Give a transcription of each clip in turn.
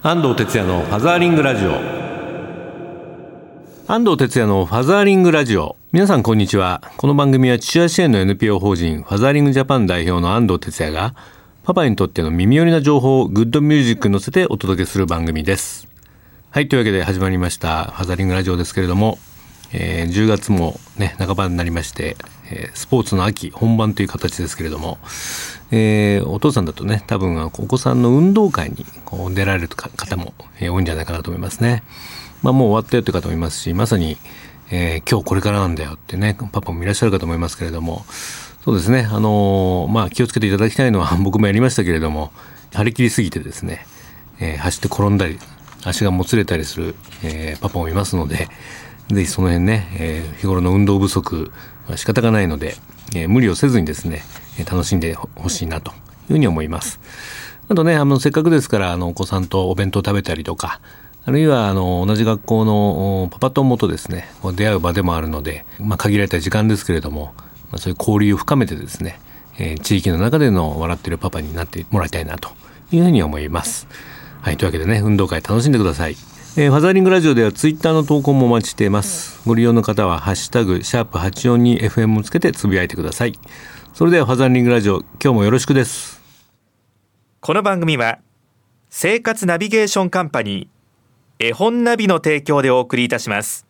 安藤哲也のファザーリングラジオ。安藤哲也のファザーリングラジオ。皆さんこんにちは。この番組は父親支援の NPO 法人ファザーリングジャパン代表の安藤哲也がパパにとっての耳寄りな情報をグッドミュージックに乗せてお届けする番組です。はいというわけで始まりましたファザーリングラジオですけれども、えー、10月もね半ばになりましてえスポーツの秋本番という形ですけれども、えー、お父さんだとね多分お子さんの運動会にこう出られる方も、え多いんじゃないかなと思いますね。まあ、もう終わったよという方もいますしまさに、えー、今日これからなんだよってねパパもいらっしゃるかと思いますけれどもそうですねあのー、まあ気をつけていただきたいのは 僕もやりましたけれども張り切りすぎてですね、えー、走って転んだり足がもつれたりする、えパパもいますのでぜひその辺ね、え日頃の運動不足は仕方がないので、えー、無理をせずにですね楽しんでほしいなというふうに思います。あとねあのせっかくですからあのお子さんとお弁当食べたりとかあるいはあの同じ学校のパパ友とですね出会う場でもあるので、まあ、限られた時間ですけれども、まあ、そういう交流を深めてですね、えー、地域の中での笑ってるパパになってもらいたいなというふうに思います。はい、というわけでね運動会楽しんでください。えー、ファザーリングラジオではツイッターの投稿もお待ちしています。ご利用の方は、ハッシュタグ、シャープ 842FM をつけてつぶやいてください。それではファザーリングラジオ、今日もよろしくです。この番組は、生活ナビゲーションカンパニー、絵本ナビの提供でお送りいたします。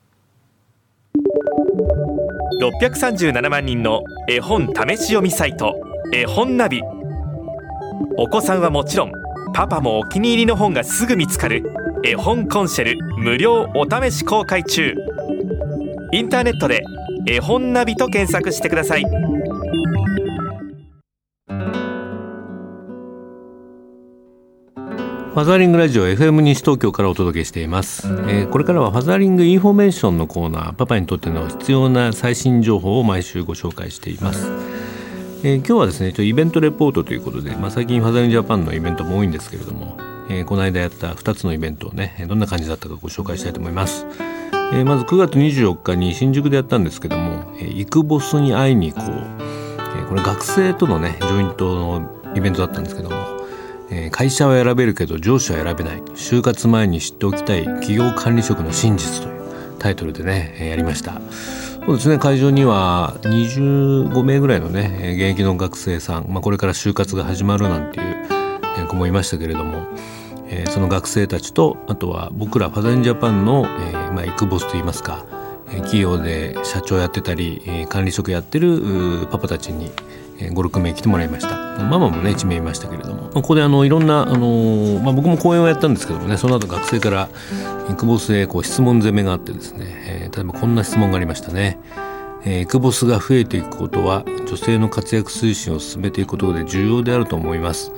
637万人の絵本試し読みサイト、絵本ナビ。お子さんはもちろん、パパもお気に入りの本がすぐ見つかる絵本コンシェル無料お試し公開中。インターネットで絵本ナビと検索してください。ファザーリングラジオ FM 西東京からお届けしています、えー、これからはファザーリングインフォメーションのコーナーパパにとっての必要な最新情報を毎週ご紹介しています、えー、今日はですねイベントレポートということで、まあ、最近ファザーリングジャパンのイベントも多いんですけれどもえー、この間やった2つのイベントをねどんな感じだったかご紹介したいと思います、えー、まず9月24日に新宿でやったんですけども、えー、イクボスに会いに行こう、えー、これ学生とのねジョイントのイベントだったんですけども、えー、会社は選べるけど上司は選べない。就活前に知っておきたい企業管理職の真実というタイトルでねやりました。そうですね会場には25名ぐらいのね現役の学生さん、まあ、これから就活が始まるなんていう子もいましたけれどもえー、その学生たちとあとは僕らファザリンジャパンの、えーまあ、イクボスといいますか、えー、企業で社長やってたり、えー、管理職やってるパパたちに56名来てもらいましたママもね1名いましたけれども、まあ、ここであのいろんな、あの、まあ、僕も講演をやったんですけどもねその後学生からイクボスへこう質問攻めがあってですね、えー、例えばこんな質問がありましたね。えー、イクボスが増えていくことは女性の活躍推進を進めていくことで重要であると思います。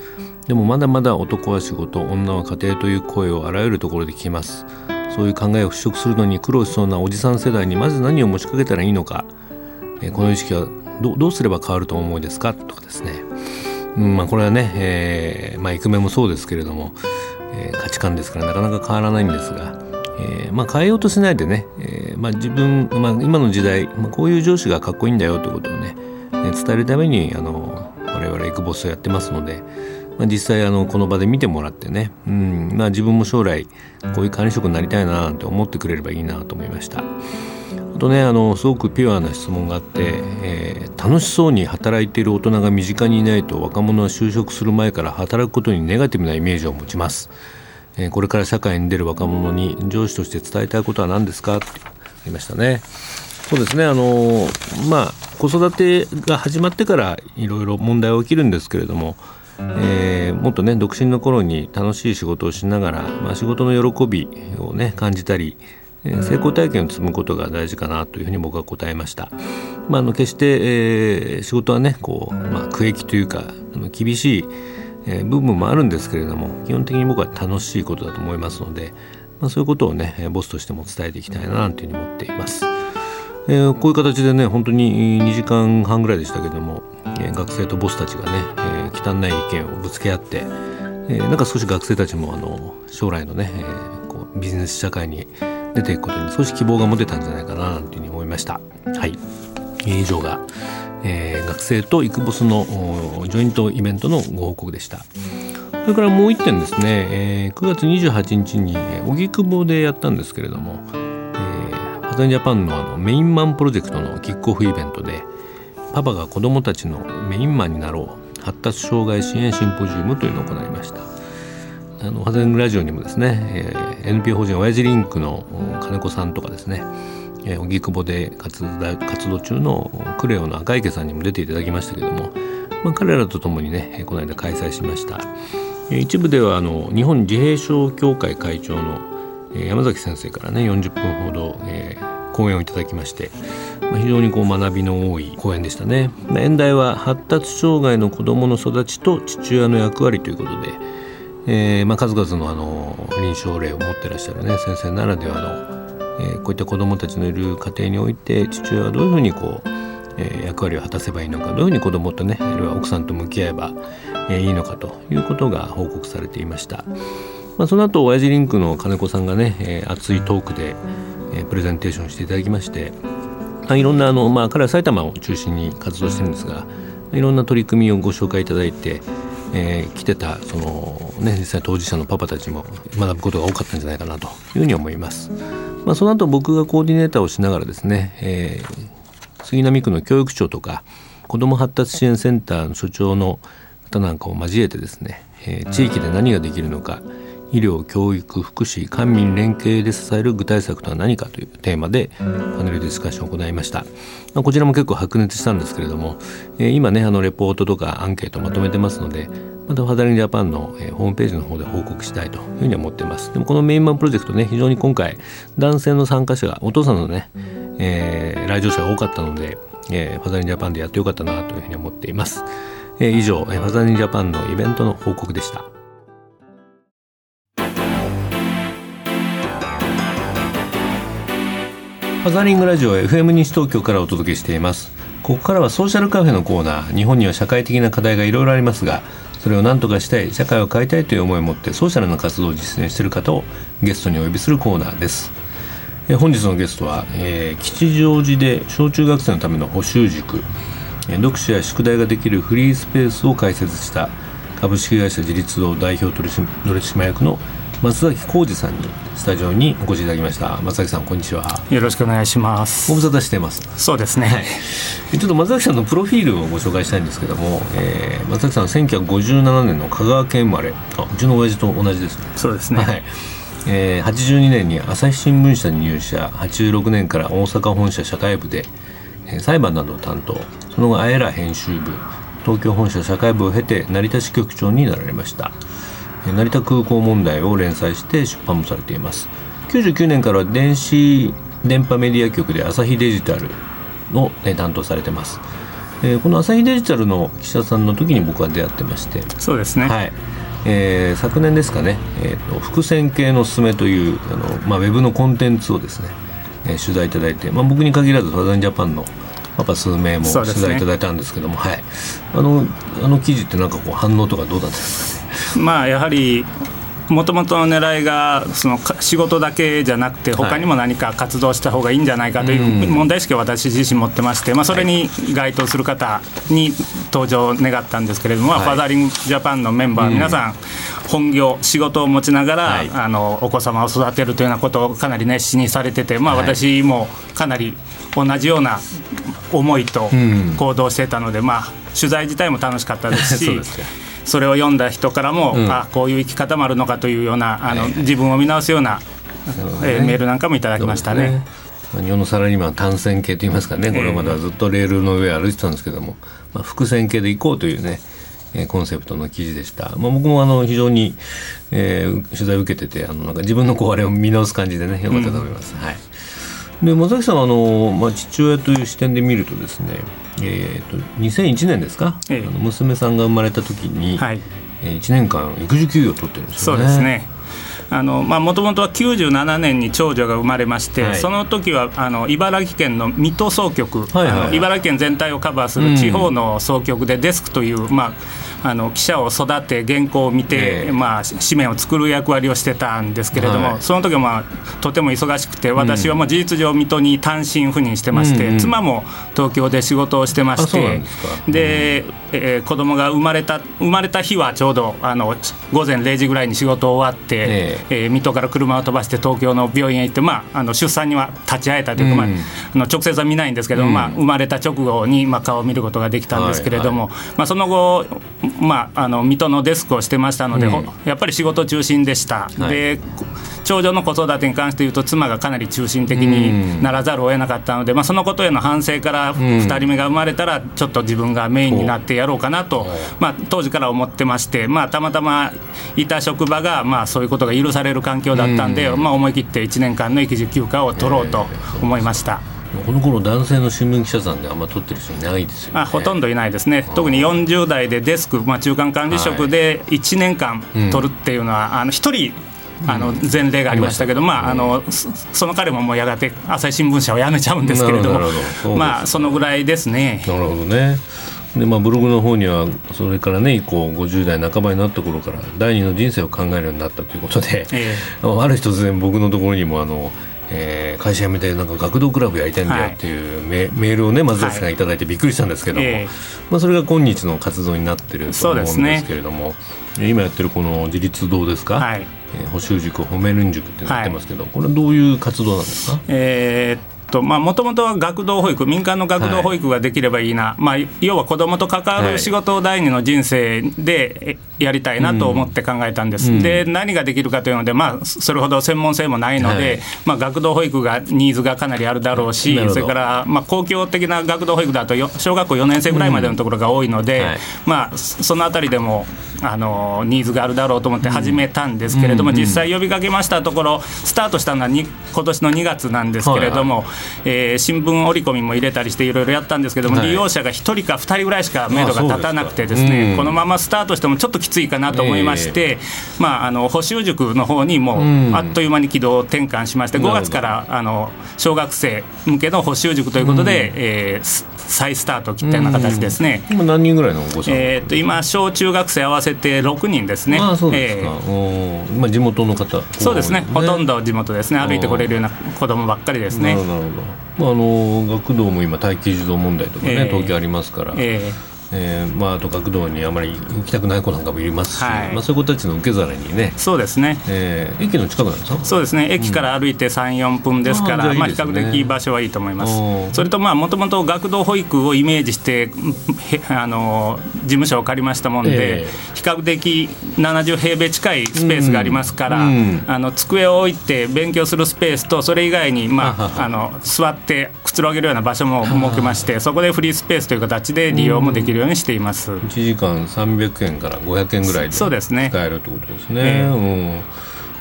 でもまだまだ男は仕事女は家庭という声をあらゆるところで聞きます。そういう考えを払拭するのに苦労しそうなおじさん世代にまず何を持ちかけたらいいのか、えこの意識はどうすれば変わると思いですか？とかですね、うんまあ、これはね、えー、まあ、イクメもそうですけれども、えー、価値観ですからなかなか変わらないんですが、えー、まあ、変えようとしないでね、えまあ、自分、まあ、今の時代、まあ、こういう上司がかっこいいんだよということをね伝えるためにあの我々イクボスをやってますので、まあ、実際あのこの場で見てもらってね、うんまあ、自分も将来こういう管理職になりたいななんて思ってくれればいいなと思いました。あとねあのすごくピュアな質問があって、えー、楽しそうに働いている大人が身近にいないと若者は就職する前から働くことにネガティブなイメージを持ちます。えー、これから社会に出る若者に上司として伝えたいことは何ですか？ってありましたね。そうですねあのまあ子育てが始まってからいろいろ問題は起きるんですけれどもえー、もっとね独身の頃に楽しい仕事をしながら、まあ、仕事の喜びをね感じたり成功体験を積むことが大事かなというふうに僕は答えました。まあ、あの決して、えー、仕事はねこう、まあ、苦役というかあの厳しい、えー、部分もあるんですけれども基本的に僕は楽しいことだと思いますので、まあ、そういうことをねボスとしても伝えていきたいなというふうに思っています。えー、こういう形でね本当に2時間半ぐらいでしたけども、えー、学生とボスたちがね、えー、汚い意見をぶつけ合って、えなんか少し学生たちもあの将来のね、えこうビジネス社会に出ていくことに少し希望が持てたんじゃないかなというふうに思いました。はい、以上が、え学生とイクボスのジョイントイベントのご報告でした。それからもう一点ですね、えー、9月28日に荻窪でやったんですけれども、えー、ハザンジャパンのあのメインマンプロジェクトのキックオフイベントでパパが子どもたちのメインマンになろう発達障害支援シンポジウムというのを行いました。あのハザングラジオにもですね、えー、NPO 法人親父リンクの金子さんとかですね荻窪で活動中のクレオの赤池さんにも出ていただきましたけども、まあ、彼らと共にねこの間開催しました。一部ではあの日本自閉症協会会長の山崎先生からね40分ほど、えー、講演をいただきまして、非常にこう学びの多い講演でしたね演題は発達障害の子どもの育ちと父親の役割ということで、えーまあ、数々のあの臨床例を持ってらっしゃるね先生ならではの、えー、こういった子どもたちのいる家庭において父親はどういうふうにこうえ役割を果たせばいいのかどういうふうに子どもとねあるいは奥さんと向き合えば、えいいのかということが報告されていました。まあ、その後親父リンクの金子さんがね、え熱いトークで、えプレゼンテーションしていただきまして、いろんなあの、まあ、彼は埼玉を中心に活動してるんですがいろんな取り組みをご紹介いただいて、えー、来てたその、ね、実際当事者のパパたちも学ぶことが多かったんじゃないかなというふうに思います。まあ、その後僕がコーディネーターをしながらですね、えー杉並区の教育長とか子ども発達支援センターの所長の方なんかを交えてですね、えー、地域で何ができるのか医療教育福祉官民連携で支える具体策とは何かというテーマでパネルディスカッションを行いました、まあ、こちらも結構白熱したんですけれども、えー、今ねあのレポートとかアンケートまとめてますのでまたファザリンジャパンの、えー、ホームページの方で報告したいというふうに思っています。でもこのメインマンプロジェクトね非常に今回男性の参加者がお父さんのね、えー、来場者が多かったので、えー、ファザリンジャパンでやってよかったなというふうに思っています、えー、以上ファザリンジャパンのイベントの報告でした。フザリングラジオ FM 西東京からお届けしています。ここからはソーシャルカフェのコーナー日本には社会的な課題がいろいろありますがそれを何とかしたい社会を変えたいという思いを持ってソーシャルな活動を実践している方をゲストにお呼びするコーナーです。え本日のゲストは、えー、吉祥寺で小中学生のための補習塾、読書や宿題ができるフリースペースを開設した株式会社自立堂代表取締役の松崎浩二さんにスタジオにお越しいただきました。松崎さんこんにちは。よろしくお願いします。ご無沙汰してます。そうですね、はい、ちょっと松崎さんのプロフィールをご紹介したいんですけども、えー、松崎さん1957年の香川県生まれ。あうちの親父と同じです、そうですね、はい。えー、82年に朝日新聞社に入社。86年から大阪本社社会部で、えー、裁判などを担当。その後あえら編集部。東京本社社会部を経て成田支局長になられました、えー、成田空港問題を連載して出版もされています。99年からは電子電波メディア局で朝日デジタルの、え担当されてます、えー、この朝日デジタルの記者さんの時に僕は出会ってまして。そうですね。はい。えー、昨年ですかね、えーと、伏線系のすすめというあの、まあ、ウェブのコンテンツをですね、えー、取材いただいて、まあ、僕に限らずファザンジャパンのパパ数名も取材いただいたんですけども、ね、はい、あのあの記事ってなんかこう反応とかどうだったんですかね？まあやはりもともとの狙いがその仕事だけじゃなくて他にも何か活動した方がいいんじゃないかという問題意識を私自身持ってまして、まあ、それに該当する方に登場を願ったんですけれども、はい、ファザーリングジャパンのメンバー皆さん本業仕事を持ちながら、はい、あのお子様を育てるというようなことをかなり熱心にされてて、まあ、私もかなり同じような思いと行動してたので、まあ、取材自体も楽しかったですし。それを読んだ人からも、うん、あこういう生き方もあるのかというようなあの、自分を見直すような、ね、えー、メールなんかもいただきましたね。ね。日本のサラリーマン単線系といいますかね。これまではずっとレールの上歩いてたんですけども、まあ、伏線系で行こうというねコンセプトの記事でした、まあ、僕もあの非常に、えー、取材を受けててあのなんか自分のこうあれを見直す感じでねよかったと思います。うん、はい。で松崎さんはあの、まあ、父親という視点で見るとですね、えーと、2001年ですか、ええ、あの娘さんが生まれた時に、はい、えー、1年間育児休業を取ってるんですよね。そうですね。もともとは97年に長女が生まれまして、はい、その時はあの茨城県の水戸総局、はいはい、茨城県全体をカバーする地方の総局でデスクという、まあ、あの記者を育て原稿を見て、ええ。まあ、紙面を作る役割をしてたんですけれども、はい。その時は、まあ、とても忙しくて私はもう事実上水戸に単身赴任してまして、うん。うん妻も東京で仕事をしてましあそうなんてでえー子供が生まれた生まれた日はちょうどあの午前0時ぐらいに仕事終わって、ええ。ー水戸から車を飛ばして東京の病院へ行って、まあ、あの出産には立ち会えたというか、まあうん。あの直接は見ないんですけど、うん。まあ、生まれた直後に、まあ、顔を見ることができたんですけれども、まあ、その後、まあ、あの水戸のデスクをしてましたので、うんほやっぱり仕事中心でした。はい。で長女の子育てに関して言うと妻がかなり中心的にならざるを得なかったので、まあ、そのことへの反省から2人目が生まれたらちょっと自分がメインになってやろうかなと、まあ、当時から思ってまして、まあ、たまたまいた職場が、まあ、そういうことが許される環境だったんで、まあ、思い切って1年間の育児休暇を取ろうと思いました。この頃男性の新聞記者さんであんま撮ってる人いないですよね。あほとんどいないですね、特に40代でデスク、まあ、中間管理職で1年間取るっていうのは、あの1人、あの前例がありましたけど、まあ、あのそその彼ももうやがて朝日新聞社を辞めちゃうんですけれどもまあそのぐらいですね。なるほどね。でまあ、ブログの方にはそれからね以降50代半ばになった頃から第二の人生を考えるようになったということで、え ある日突然僕のところにもあの、えー会社辞めてなんか学童クラブやりたいんだよっていうメ,、メールをね松崎さんがい。ただいてびっくりしたんですけども、ええ。まあ、それが今日の活動になってると思うんですけれども、今やってるこの自立堂ですか、はい。えー補修塾褒めるん塾ってなってますけど、これはどういう活動なんですか？えーっともともとは学童保育民間の学童保育ができればいいな、まあ、要は子どもと関わる仕事を第二の人生でえやりたいなと思って考えたんです、うん。で何ができるかというので、まあ、それほど専門性もないので、はい。まあ、学童保育がニーズがかなりあるだろうしそれから、まあ、公共的な学童保育だとよ小学校4年生ぐらいまでのところが多いので、うん。はい。まあ、そそのあたりでもあのニーズがあるだろうと思って始めたんですけれども、うん実際呼びかけましたところスタートしたのはに今年の2月なんですけれども、えー新聞折り込みも入れたりしていろいろやったんですけども、はい。利用者が1人か2人ぐらいしか目処が立たなくてですあそうんね。このままスタートしてもちょっときついかなと思いまして、まあ、あの補習塾の方にもうん。うあっという間に軌道転換しまして5なるほど月からあの小学生向けの補習塾ということで、えーす再スタートを切ったような形ですね。今何人ぐらいのえー、と今、小中学生合わせて6人ですね。ああそうですか、えー。まあ、地元の方そうですね。ほとんどど地元ですね、歩いてこれるような子供ばっかりですね。なるほど、まあ、あの学童も今待機児童問題とかね、ええ。東京ありますから、ええーまあ、あと学童にあまり行きたくない子なんかもいますし、はい。まあ、そういう子たちの受け皿にねー、そうですね。えー駅の近くなんですか？そうですね。駅から歩いて3、4分ですから、あーじゃあいいまあ、比較的場所はいいと思います。それと、もともと学童保育をイメージして、へあの事務所を借りましたもんで、え比較的70平米近いスペースがありますから、うん。うんあの机を置いて勉強するスペースと、それ以外に、まあ、あの座ってくつろげるような場所も設けまして、そこでフリースペースという形で利用もできるようにしています。1時間300円から500円ぐらいでそうですね。使えるってことですね。ええ。うん。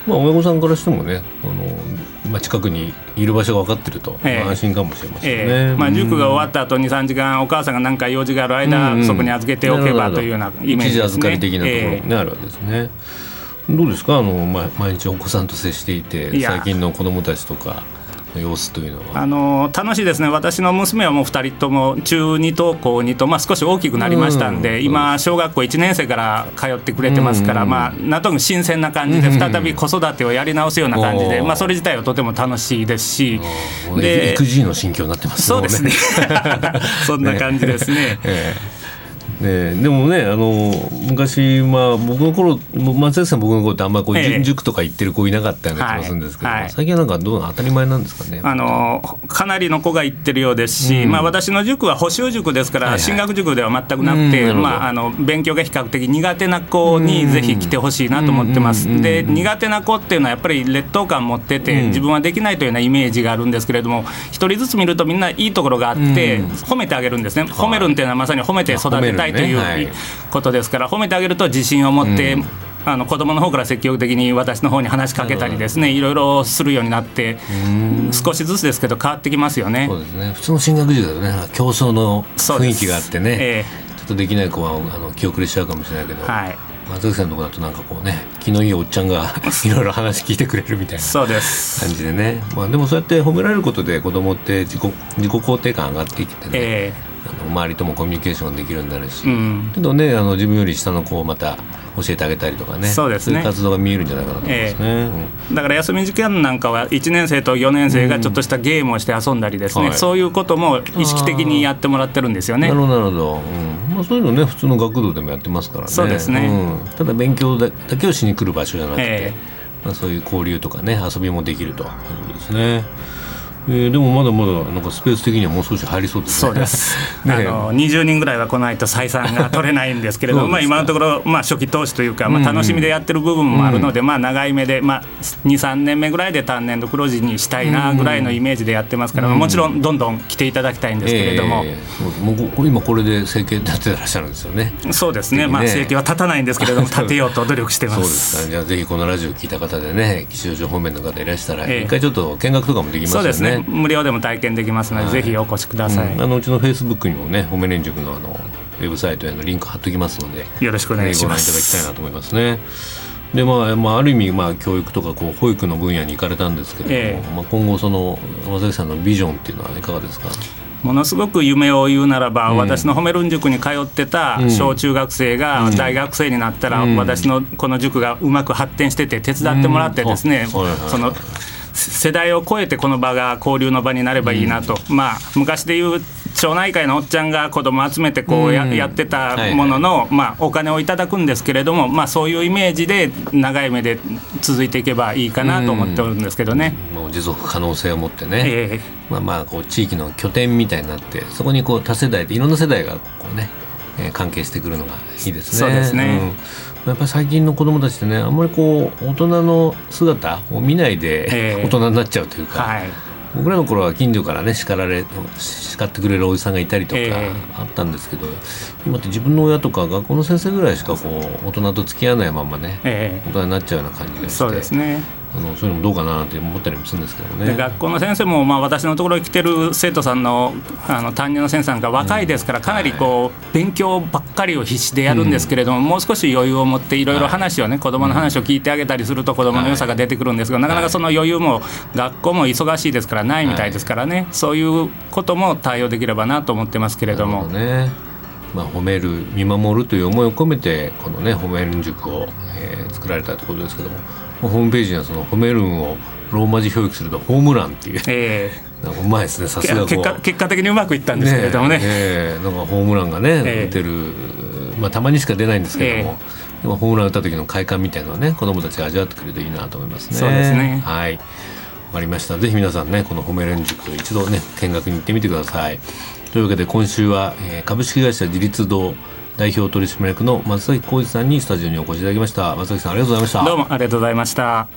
まあ、親御さんからしてもねあの、まあ、近くにいる場所が分かってると、安心かもしれませんね。ええ。まあ、塾が終わっった後2、3時間、お母さんが何か用事がある間、うん。うんそこに預けておけばというようなイメージですね。預かり的なところえもね、あるわけですね。どうですか？あの、ま、毎日お子さんと接していて最近の子供たちとかの様子というのは。あの楽しいですね、私の娘はもう2人とも中2と高2と、まあ、少し大きくなりましたんで、うん。今、小学校1年生から通ってくれてますから、うん。まあ、なんとなく新鮮な感じで、うん。再び子育てをやり直すような感じで、まあ、それ自体はとても楽しいですし、で育児の心境になってますそうですね。そんな感じですね。ええね、でもねあの昔、まあ、僕の頃松崎さん僕の頃ってあんまりこう、ええ。塾とか行ってる子いなかったような気がするんですけど、はい。はい最近はなんかどう当たり前なんですかね。あのかなりの子が行ってるようですし、うんまあ、私の塾は補習塾ですから、進学塾では全くなくて、まあ、あの勉強が比較的苦手な子にぜひ来てほしいなと思ってます、うん。で苦手な子っていうのはやっぱり劣等感持ってて、うん。自分はできないというようなイメージがあるんですけれども、一人ずつ見るとみんないいところがあって、うん。褒めてあげるんですね、褒めるんっていうのはまさに褒めて育てたいという、ことですから、褒めてあげると自信を持って、うん。あの子供の方から積極的に私の方に話しかけたりですねいろいろするようになってうん。少しずつですけど変わってきますよね。そう。ですね。普通の進学塾だとね競争の雰囲気があってね、えちょっとできない子はあの気遅れしちゃうかもしれないけど、えはい、松崎さんのとこだとなんかこうね気のいいおっちゃんが いろいろ話聞いてくれるみたいなそうです。感じでね、まあ、でもそうやって褒められることで子供って自己自己肯定感上がってきてね、えあ周りともコミュニケーションができるようになるし、うん。けどねあの自分より下の子をまた教えてあげたりとかね。そうですね。いう活動が見えるんじゃないかなと思いますね。だから休み時間なんかは1年生と4年生がちょっとしたゲームをして遊んだりですね、はい。そういうことも意識的にやってもらってるんですよね。なる。ほどなるほど、うんまあ、そういうのね普通の学童でもやってますからね。そうですね。うん。ただ勉強だだけをしに来る場所じゃなくて、えまあ、そういう交流とかね遊びもできると。いうことですね、えーでもまだまだなんかスペース的にはもう少し入りそうですね。そうです、ね。あの20人ぐらいは来ないと採算が取れないんですけれど も、まあ、今のところ、まあ、初期投資というか、まあ、うん。楽しみでやってる部分もあるので、まあ、長い目で、まあ、23年目ぐらいで単年度黒字にしたいなぐらいのイメージでやってますから、うん。もちろんどんどん来ていただきたいんですけれども。えーもうこ今これで生計立ててらっしゃるんですよね。そうですね、まあ、ね正規は立たないんですけれども、立てようと努力してま。そうです。すかじゃあぜひこのラジオ聞いた方でね吉祥寺方面の方いらしたら、ええ。一回ちょっと見学とかもできますよね無料でも体験できますので、はい。ぜひお越しください。うん。あのうちのフェイスブックにもね褒め連塾のあのウェブサイトへのリンク貼っときますのでよろしくお願いしまぜひご覧いただきたいす。なと思いますね。でまあまあ、ある意味、まあ、教育とかこう保育の分野に行かれたんですけれども、えまあ、今後その山崎さんのビジョンっていうのはいかがですか？ものすごく夢を言うならば、うん。私の褒めるん塾に通ってたうん。小中学生がうん。大学生になったら、うん。私のこの塾がうまく発展してて手伝ってもらってですね、うん。その世代を超えてこの場が交流の場になればいいなと、まあ昔でいう町内会のおっちゃんが子供集めてこうや,、うん。やってたものの、まあ、お金をいただくんですけれども、まあ、そういうイメージで長い目で続いていけばいいかなと思っておるんですけどね。もう持続可能性を持ってね、え。まあ、まあこう地域の拠点みたいになってそこにこう多世代でいろんな世代がこうね、えー関係してくるのがいいですね。そうですね。うんやっぱり最近の子どもたちってねあんまりこう大人の姿を見ないでええ。大人になっちゃうというか、はい。僕らの頃は近所からね叱られ叱ってくれるおじさんがいたりとかええ。あったんですけど、今って自分の親とか学校の先生ぐらいしかこう大人と付き合わないままねえ。大人になっちゃうような感じがして。そうですねあのそういうのもどうかなって思ったりもするんですけどね。で学校の先生も、まあ、私のところに来てる生徒さんのあの担任の先生さんが若いですから、かなりこう勉強ばっかりを必死でやるんですけれども、もう少し余裕を持っていろいろ話をね、子どもの話を聞いてあげたりすると子どもの良さが出てくるんですが、なかなかその余裕も学校も忙しいですからないみたいですからね、そういうことも対応できればなと思ってますけれども。まあ、褒める見守るという思いを込めてこのね褒めるん塾を、えー作られたということですけどもホームページにはその褒めるんをローマ字表記するとホームランっていう。えなんかうまいですねさえすが結果結果的にうまくいったんですけれどもね。ええ。なんかホームランがね、ええ。打てる、まあ、たまにしか出ないんですけども、えでもホームラン打った時の快感みたいなのはね子供たちが味わってくれるといいなと思いますね。そうですね。はい。わかりました。ぜひ皆さんねこの褒め連塾一度ね見学に行ってみてください。というわけで今週は、えー株式会社自立堂代表取締役の松崎浩二さんにスタジオにお越しいただきました。松崎さんありがとうございました。どうもありがとうございました。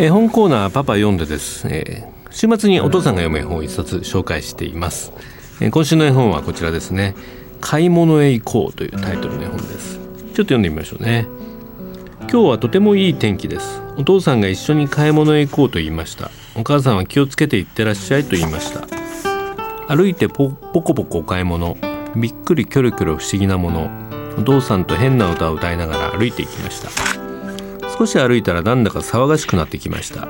絵本コーナーパパ読んでです、えー週末にお父さんが読む絵本を一冊紹介しています、えー今週の絵本はこちらですね。買い物へ行こうというタイトルの絵本です。ちょっと読んでみましょうね。今日はとてもいい天気です。お父さんが一緒に買い物へ行こうと言いました。お母さんは気をつけて行ってらっしゃいと言いました歩いてポポコポコお買い物。びっくりキョロキョロ不思議なもの。お父さんと変な歌を歌いながら歩いていきました。少し歩いたらなんだか騒がしくなってきました。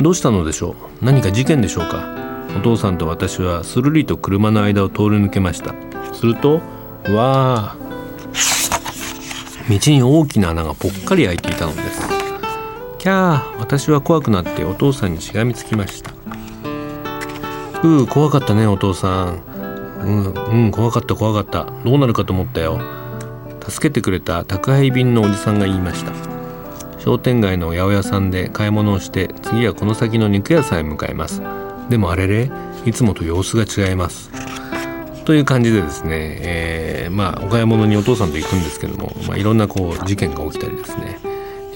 どうしたのでしょう？何か事件でしょうか？お父さんと私はするりと車の間を通り抜けました。するとわあ道に大きな穴がぽっかり開いていたのです。キャー私は怖くなってお父さんにしがみつきました。うう怖かったねお父さん。うんうん怖かった怖かった。どうなるかと思ったよ。助けてくれた宅配便のおじさんが言いました。商店街の八百屋さんで買い物をして次はこの先の肉屋さんへ向かいます。でもあれれいつもと様子が違います。という感じでですね、えーまあお買い物にお父さんと行くんですけども、まあ、いろんなこう事件が起きたりですね、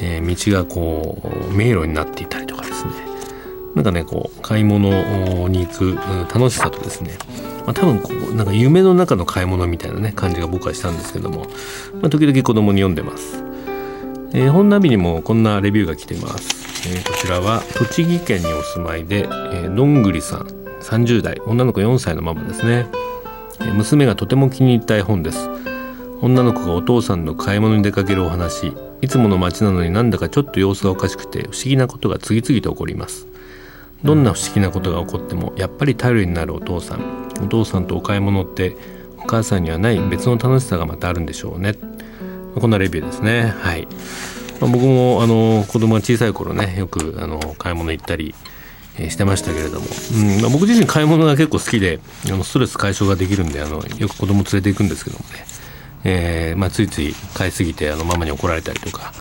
えー道がこう迷路になっていたり。なんかねこう買い物に行く楽しさとですね、まあ、多分こうなんか夢の中の買い物みたいなね感じが僕はしたんですけども、まあ、時々子供に読んでます。えー本ナビにもこんなレビューが来てます、えーこちらは栃木県にお住まいで、えーどんぐりさん30代女の子4歳のママですね、えー娘がとても気に入った絵本です。女の子がお父さんと買い物に出かけるお話。いつもの街なのになんだかちょっと様子がおかしくて不思議なことが次々と起こります。どんな不思議なことが起こってもやっぱり頼りになるお父さん。お父さんとお買い物ってお母さんにはない別の楽しさがまたあるんでしょうね。こんなレビューですね。はい、まあ、僕もあの子供が小さい頃ねよくあの買い物行ったりしてましたけれども、うん。まあ、僕自身買い物が結構好きであのストレス解消ができるんであのよく子供連れて行くんですけどもね、えーまあ、ついつい買いすぎてあのママに怒られたりとか、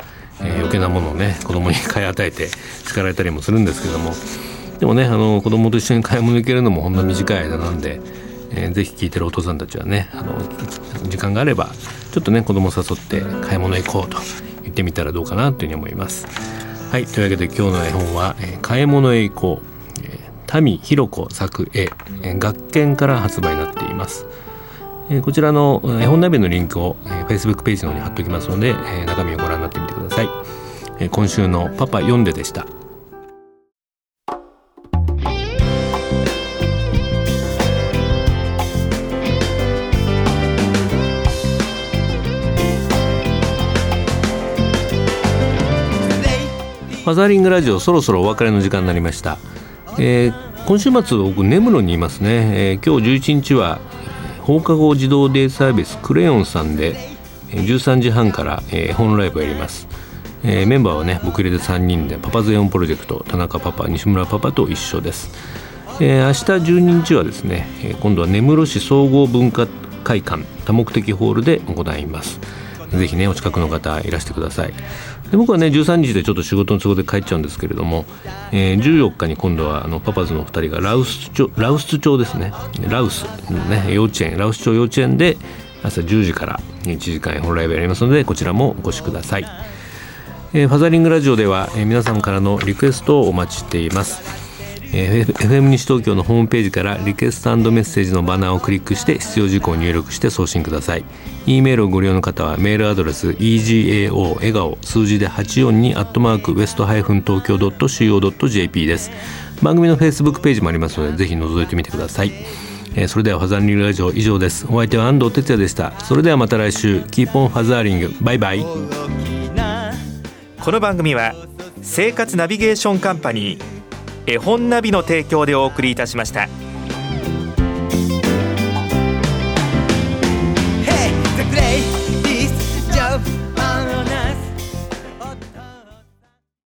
えー、余計なものをね子供に買い与えて叱られたりもするんですけども。でもねあの子供と一緒に買い物行けるのもほんの短い間なんで、えー、ぜひ聞いてるお父さんたちはねあの時間があればちょっとね子供誘って買い物行こうと言ってみたらどうかなというふうに思います。はいというわけで今日の絵本は「えー、買い物へ行こう」民ひろ子作絵、えー、学研から発売になっています。こちらの絵本ナビのリンクを、Facebook ページの方に貼っておきますので、中身をご覧になってみてください。今週のパパ読んででした。ファザーリングラジオそろそろお別れの時間になりました、えー、今週末僕根室にいますね、えー、今日11日は放課後児童デイサービスクレヨンさんで13時半から、えー、本ライブをやります、えー、メンバーはね僕入れて3人でパパズエオンプロジェクト田中パパ西村パパと一緒です、えー、明日12日はですね今度は根室市総合文化会館多目的ホールで行います。ぜひねお近くの方いらしてください。で僕はね13日でちょっと仕事の都合で帰っちゃうんですけれども、えー、14日に今度はあのパパズの2人がラウス町ラウス町ですね。ラウスね幼稚園ラウス町幼稚園で朝10時から1時間本ライブやりますのでこちらもお越しください、えー、ファザリングラジオでは、えー、皆さんからのリクエストをお待ちしています。えー、FM 西東京のホームページからリクエストメッセージのバナーをクリックして必要事項を入力して送信ください。E メールをご利用の方はメールアドレス egao 笑顔数字で842アットマークウエストハイフン東京 .co.jp です。番組の Facebook ページもありますのでぜひ覗いてみてください。えー、それではファザーリングラジオ以上です。お相手は安藤哲也でした。それではまた来週。キーポンファザーリングバイバイ。この番組は生活ナビゲーションカンパニー絵本ナビの提供でお送りいたしました。Hey,